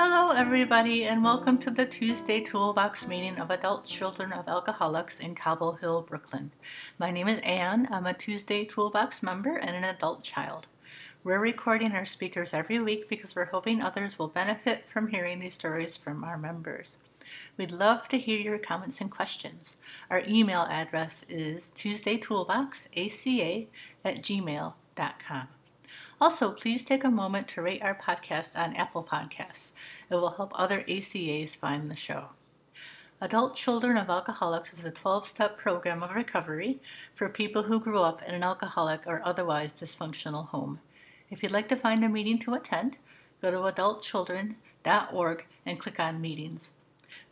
Hello, everybody, and welcome to the Tuesday Toolbox meeting of adult children of alcoholics in Cobble Hill, Brooklyn. My name is Anne. I'm a Tuesday Toolbox member and an adult child. We're recording our speakers every week because we're hoping others will benefit from hearing these stories from our members. We'd love to hear your comments and questions. Our email address is tuesdaytoolboxaca at gmail.com. Also, please take a moment to rate our podcast on Apple Podcasts. It will help other ACAs find the show. Adult Children of Alcoholics is a 12 step program of recovery for people who grew up in an alcoholic or otherwise dysfunctional home. If you'd like to find a meeting to attend, go to adultchildren.org and click on meetings.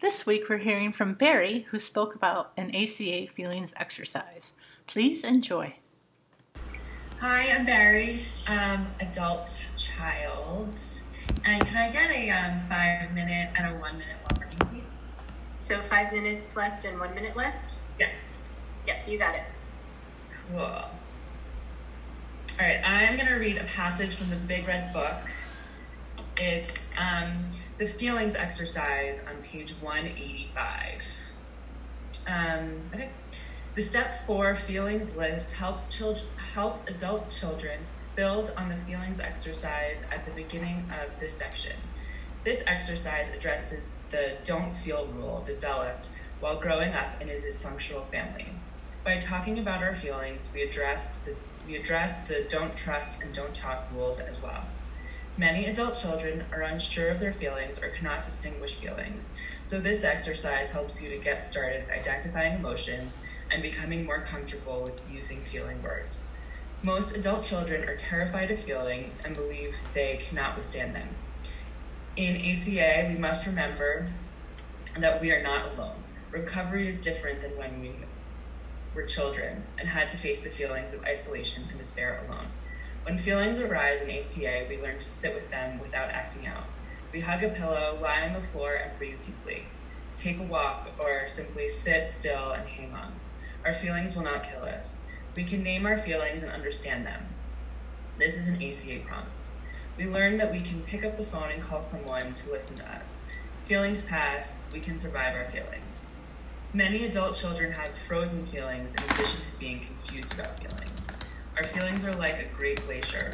This week we're hearing from Barry, who spoke about an ACA feelings exercise. Please enjoy. Hi, I'm Barry, um, adult child. And can I get a um, five minute and a one minute warning, please? So five minutes left and one minute left? Yes. Yep, you got it. Cool. All right, I'm going to read a passage from the Big Red Book. It's um, the feelings exercise on page 185. Um, okay. The step four feelings list helps children helps adult children build on the feelings exercise at the beginning of this section. This exercise addresses the don't feel rule developed while growing up in a dysfunctional family. By talking about our feelings, we addressed the we address the don't trust and don't talk rules as well. Many adult children are unsure of their feelings or cannot distinguish feelings, so this exercise helps you to get started identifying emotions and becoming more comfortable with using feeling words. Most adult children are terrified of feeling and believe they cannot withstand them. In ACA, we must remember that we are not alone. Recovery is different than when we were children and had to face the feelings of isolation and despair alone. When feelings arise in ACA, we learn to sit with them without acting out. We hug a pillow, lie on the floor, and breathe deeply. Take a walk, or simply sit still and hang on. Our feelings will not kill us. We can name our feelings and understand them. This is an ACA promise. We learn that we can pick up the phone and call someone to listen to us. Feelings pass, we can survive our feelings. Many adult children have frozen feelings in addition to being confused about feelings. Our feelings are like a great glacier,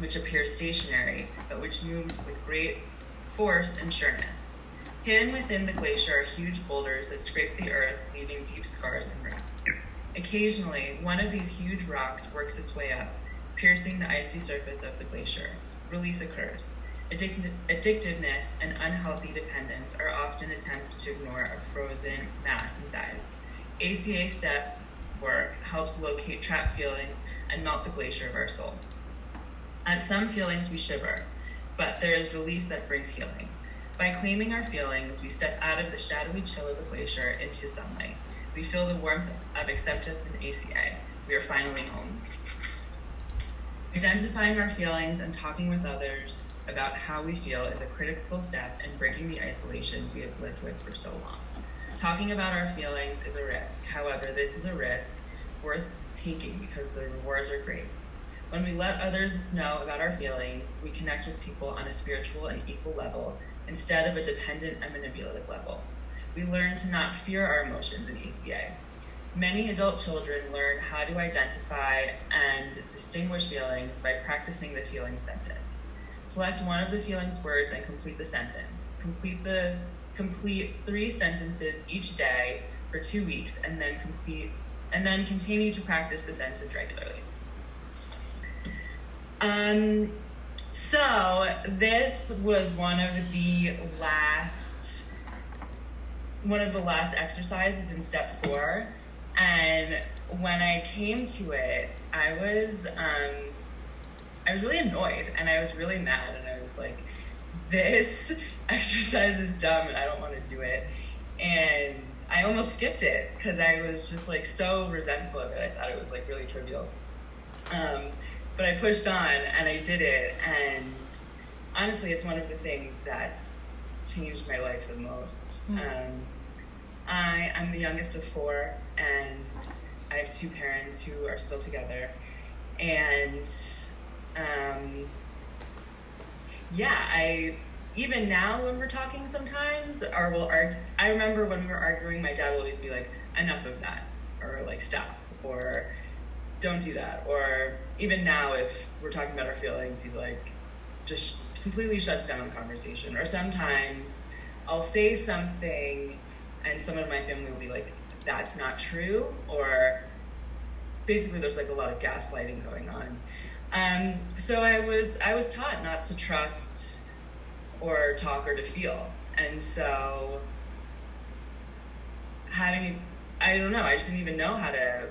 which appears stationary, but which moves with great force and sureness. Hidden within the glacier are huge boulders that scrape the earth, leaving deep scars and rents. Occasionally, one of these huge rocks works its way up, piercing the icy surface of the glacier. Release occurs. Addic- addictiveness and unhealthy dependence are often attempts to ignore a frozen mass inside. ACA step work helps locate trapped feelings and melt the glacier of our soul. At some feelings, we shiver, but there is release that brings healing. By claiming our feelings, we step out of the shadowy chill of the glacier into sunlight. We feel the warmth of acceptance in ACA. We are finally home. Identifying our feelings and talking with others about how we feel is a critical step in breaking the isolation we have lived with for so long. Talking about our feelings is a risk. However, this is a risk worth taking because the rewards are great. When we let others know about our feelings, we connect with people on a spiritual and equal level instead of a dependent and manipulative level we learn to not fear our emotions in ACA. Many adult children learn how to identify and distinguish feelings by practicing the feeling sentence. Select one of the feelings words and complete the sentence. Complete the complete three sentences each day for two weeks and then complete and then continue to practice the sentence regularly. Um, so this was one of the last one of the last exercises in step four. And when I came to it, I was um, I was really annoyed and I was really mad and I was like, this exercise is dumb and I don't want to do it. And I almost skipped it because I was just like so resentful of it. I thought it was like really trivial. Um, but I pushed on and I did it. And honestly, it's one of the things that's changed my life the most. Mm. Um, I am the youngest of four, and I have two parents who are still together. And um, yeah, I even now when we're talking sometimes, or we'll argue. I remember when we were arguing, my dad will always be like, "Enough of that," or like, "Stop," or "Don't do that," or even now, if we're talking about our feelings, he's like, just completely shuts down the conversation. Or sometimes I'll say something, and someone in my family will be like, "That's not true," or basically, there's like a lot of gaslighting going on. Um, so I was I was taught not to trust or talk or to feel, and so having I don't know I just didn't even know how to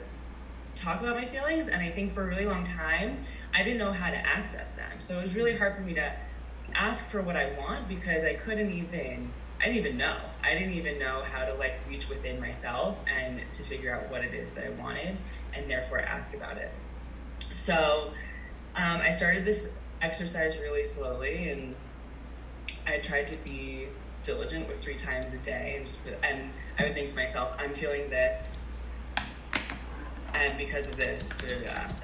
talk about my feelings, and I think for a really long time I didn't know how to access them. So it was really hard for me to ask for what I want because I couldn't even I didn't even know. I didn't even know how to like reach within myself and to figure out what it is that I wanted and therefore ask about it. So um, I started this exercise really slowly, and I tried to be diligent with three times a day, and, just, and I would think to myself, I'm feeling this, and because of this,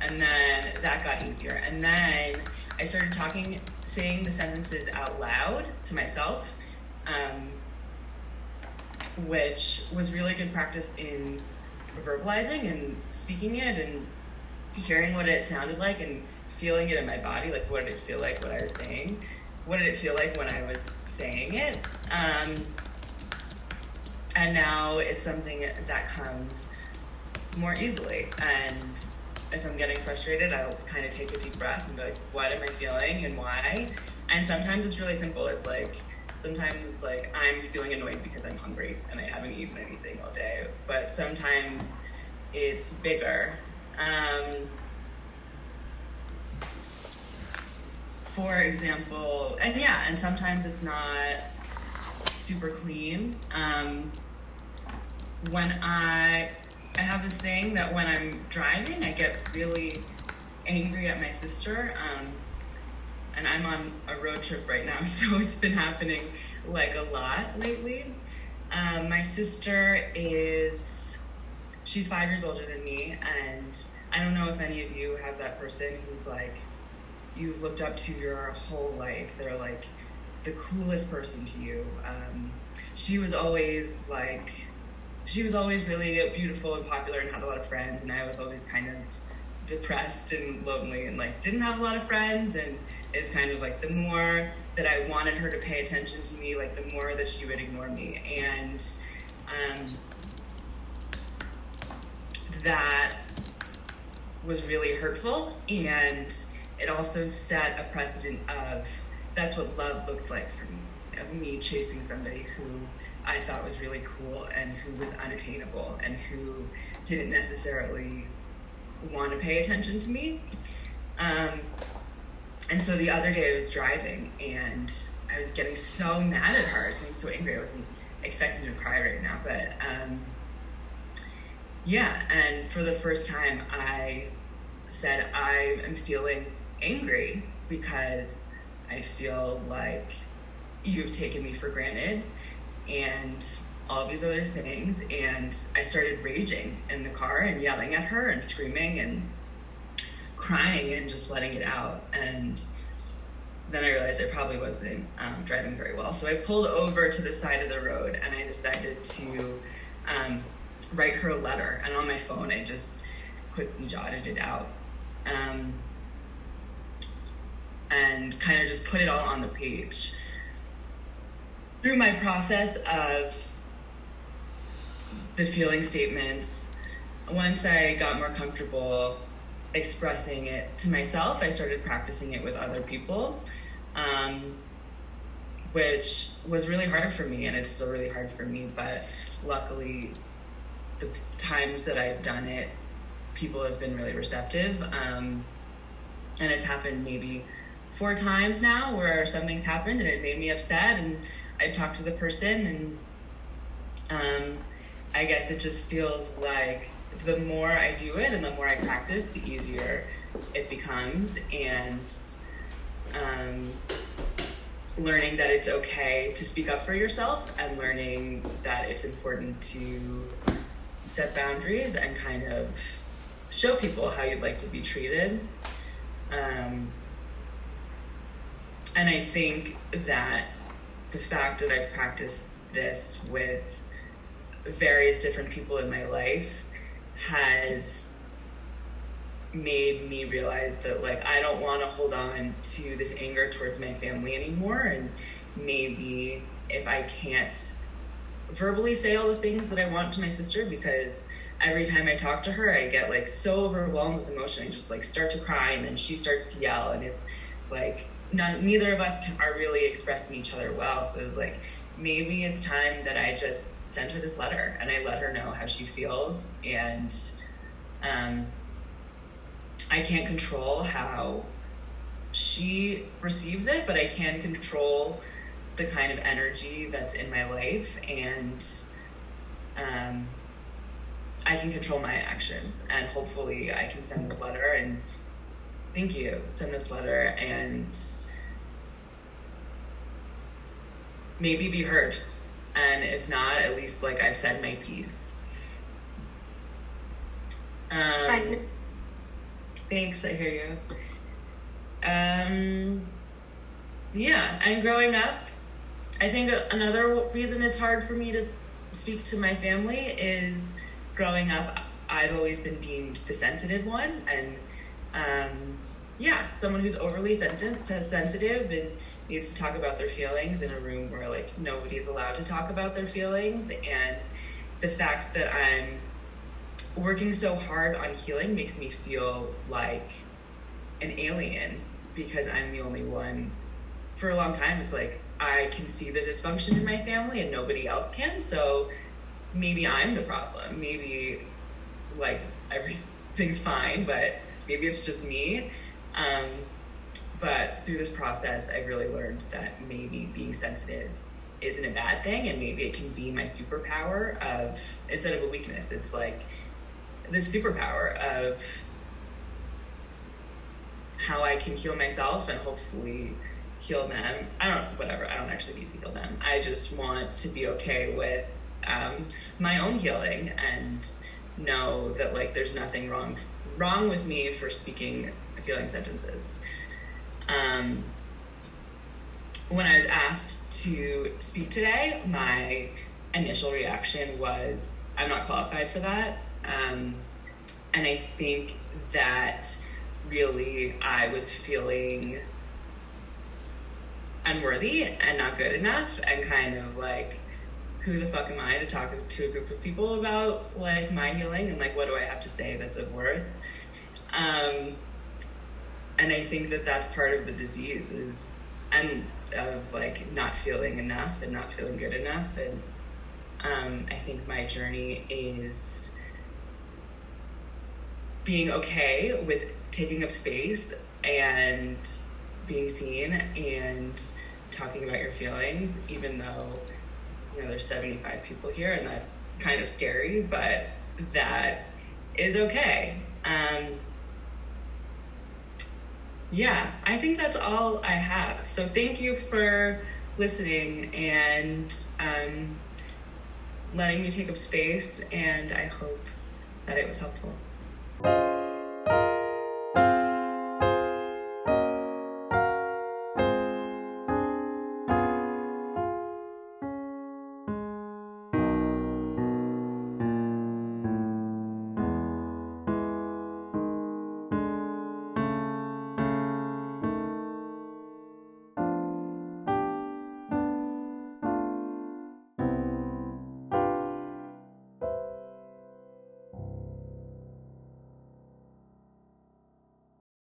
and then that got easier, and then I started talking, saying the sentences out loud to myself. Um, which was really good practice in verbalizing and speaking it and hearing what it sounded like and feeling it in my body, like what did it feel like what I was saying? What did it feel like when I was saying it? Um, and now it's something that comes more easily. And if I'm getting frustrated, I'll kind of take a deep breath and be like, what am I feeling and why? And sometimes it's really simple. It's like, sometimes it's like, I'm feeling annoyed because I'm hungry and I haven't eaten anything all day. But sometimes it's bigger. Um, for example, and yeah, and sometimes it's not super clean. Um, when I I have this thing that when I'm driving, I get really angry at my sister. Um, and I'm on a road trip right now, so it's been happening like a lot lately. Um, my sister is she's five years older than me, and I don't know if any of you have that person who's like you've looked up to your whole life. They're like the coolest person to you. Um, she was always like, she was always really beautiful and popular and had a lot of friends, and I was always kind of depressed and lonely and like didn't have a lot of friends and it was kind of like the more that I wanted her to pay attention to me like the more that she would ignore me. And um, that was really hurtful and it also set a precedent of that's what love looked like for me me chasing somebody who I thought was really cool and who was unattainable and who didn't necessarily want to pay attention to me. Um, and so the other day I was driving and I was getting so mad at her. I was getting so angry. I wasn't expecting to cry right now, but um, yeah. And for the first time, I said I am feeling angry because I feel like you've taken me for granted and all these other things. And I started raging in the car and yelling at her and screaming and crying and just letting it out. And then I realized I probably wasn't um, driving very well. So I pulled over to the side of the road and I decided to um, write her a letter. And on my phone, I just quickly jotted it out. Um, and kind of just put it all on the page. Through my process of the feeling statements, once I got more comfortable expressing it to myself, I started practicing it with other people, um, which was really hard for me, and it's still really hard for me. But luckily, the times that I've done it, people have been really receptive, um, and it's happened maybe four times now where something's happened and it made me upset and I talk to the person and um, I guess it just feels like the more I do it and the more I practice, the easier it becomes and um, learning that it's okay to speak up for yourself and learning that it's important to set boundaries and kind of show people how you'd like to be treated. Um, and I think that the fact that I've practiced this with various different people in my life has made me realize that like I don't want to hold on to this anger towards my family anymore and maybe if I can't verbally say all the things that I want to my sister because every time I talk to her I get like so overwhelmed with emotion I just like start to cry and then she starts to yell and it's like none, neither of us can, are really expressing each other well. So it's like maybe it's time that I just send her this letter and I let her know how she feels. And um, I can't control how she receives it, but I can control the kind of energy that's in my life. And um, I can control my actions. And hopefully I can send this letter and thank you, send this letter and maybe be heard. And if not, at least like I've said my piece. Um, thanks, I hear you. Um, yeah, and growing up, I think another reason it's hard for me to speak to my family is growing up, I've always been deemed the sensitive one, and um, yeah, someone who's overly sensitive and needs to talk about their feelings in a room where like nobody's allowed to talk about their feelings. And the fact that i'm working so hard on healing makes me feel like an alien because i'm the only one. For a long time it's like i can see the dysfunction in my family and nobody else can. So maybe i'm the problem. Maybe like everything's fine but maybe it's just me um, but through this process, I've really learned that maybe being sensitive isn't a bad thing, and maybe it can be my superpower of instead of a weakness. It's like this superpower of how I can heal myself and hopefully heal them. I don't, whatever. I don't actually need to heal them. I just want to be okay with um, my own healing and know that like there's nothing wrong wrong with me for speaking feeling sentences. Um, when I was asked to speak today, my initial reaction was, I'm not qualified for that. Um, and I think that really I was feeling unworthy and not good enough and kind of like who the fuck am I to talk to a group of people about like my healing and like what do I have to say that's of worth? Um, and I think that that's part of the disease is and of like not feeling enough and not feeling good enough and um, I think my journey is being okay with taking up space and being seen and talking about your feelings even though you know there's 75 people here and that's kind of scary but that is okay um, yeah, I think that's all I have. So thank you for listening and um, letting me take up space, and I hope that it was helpful.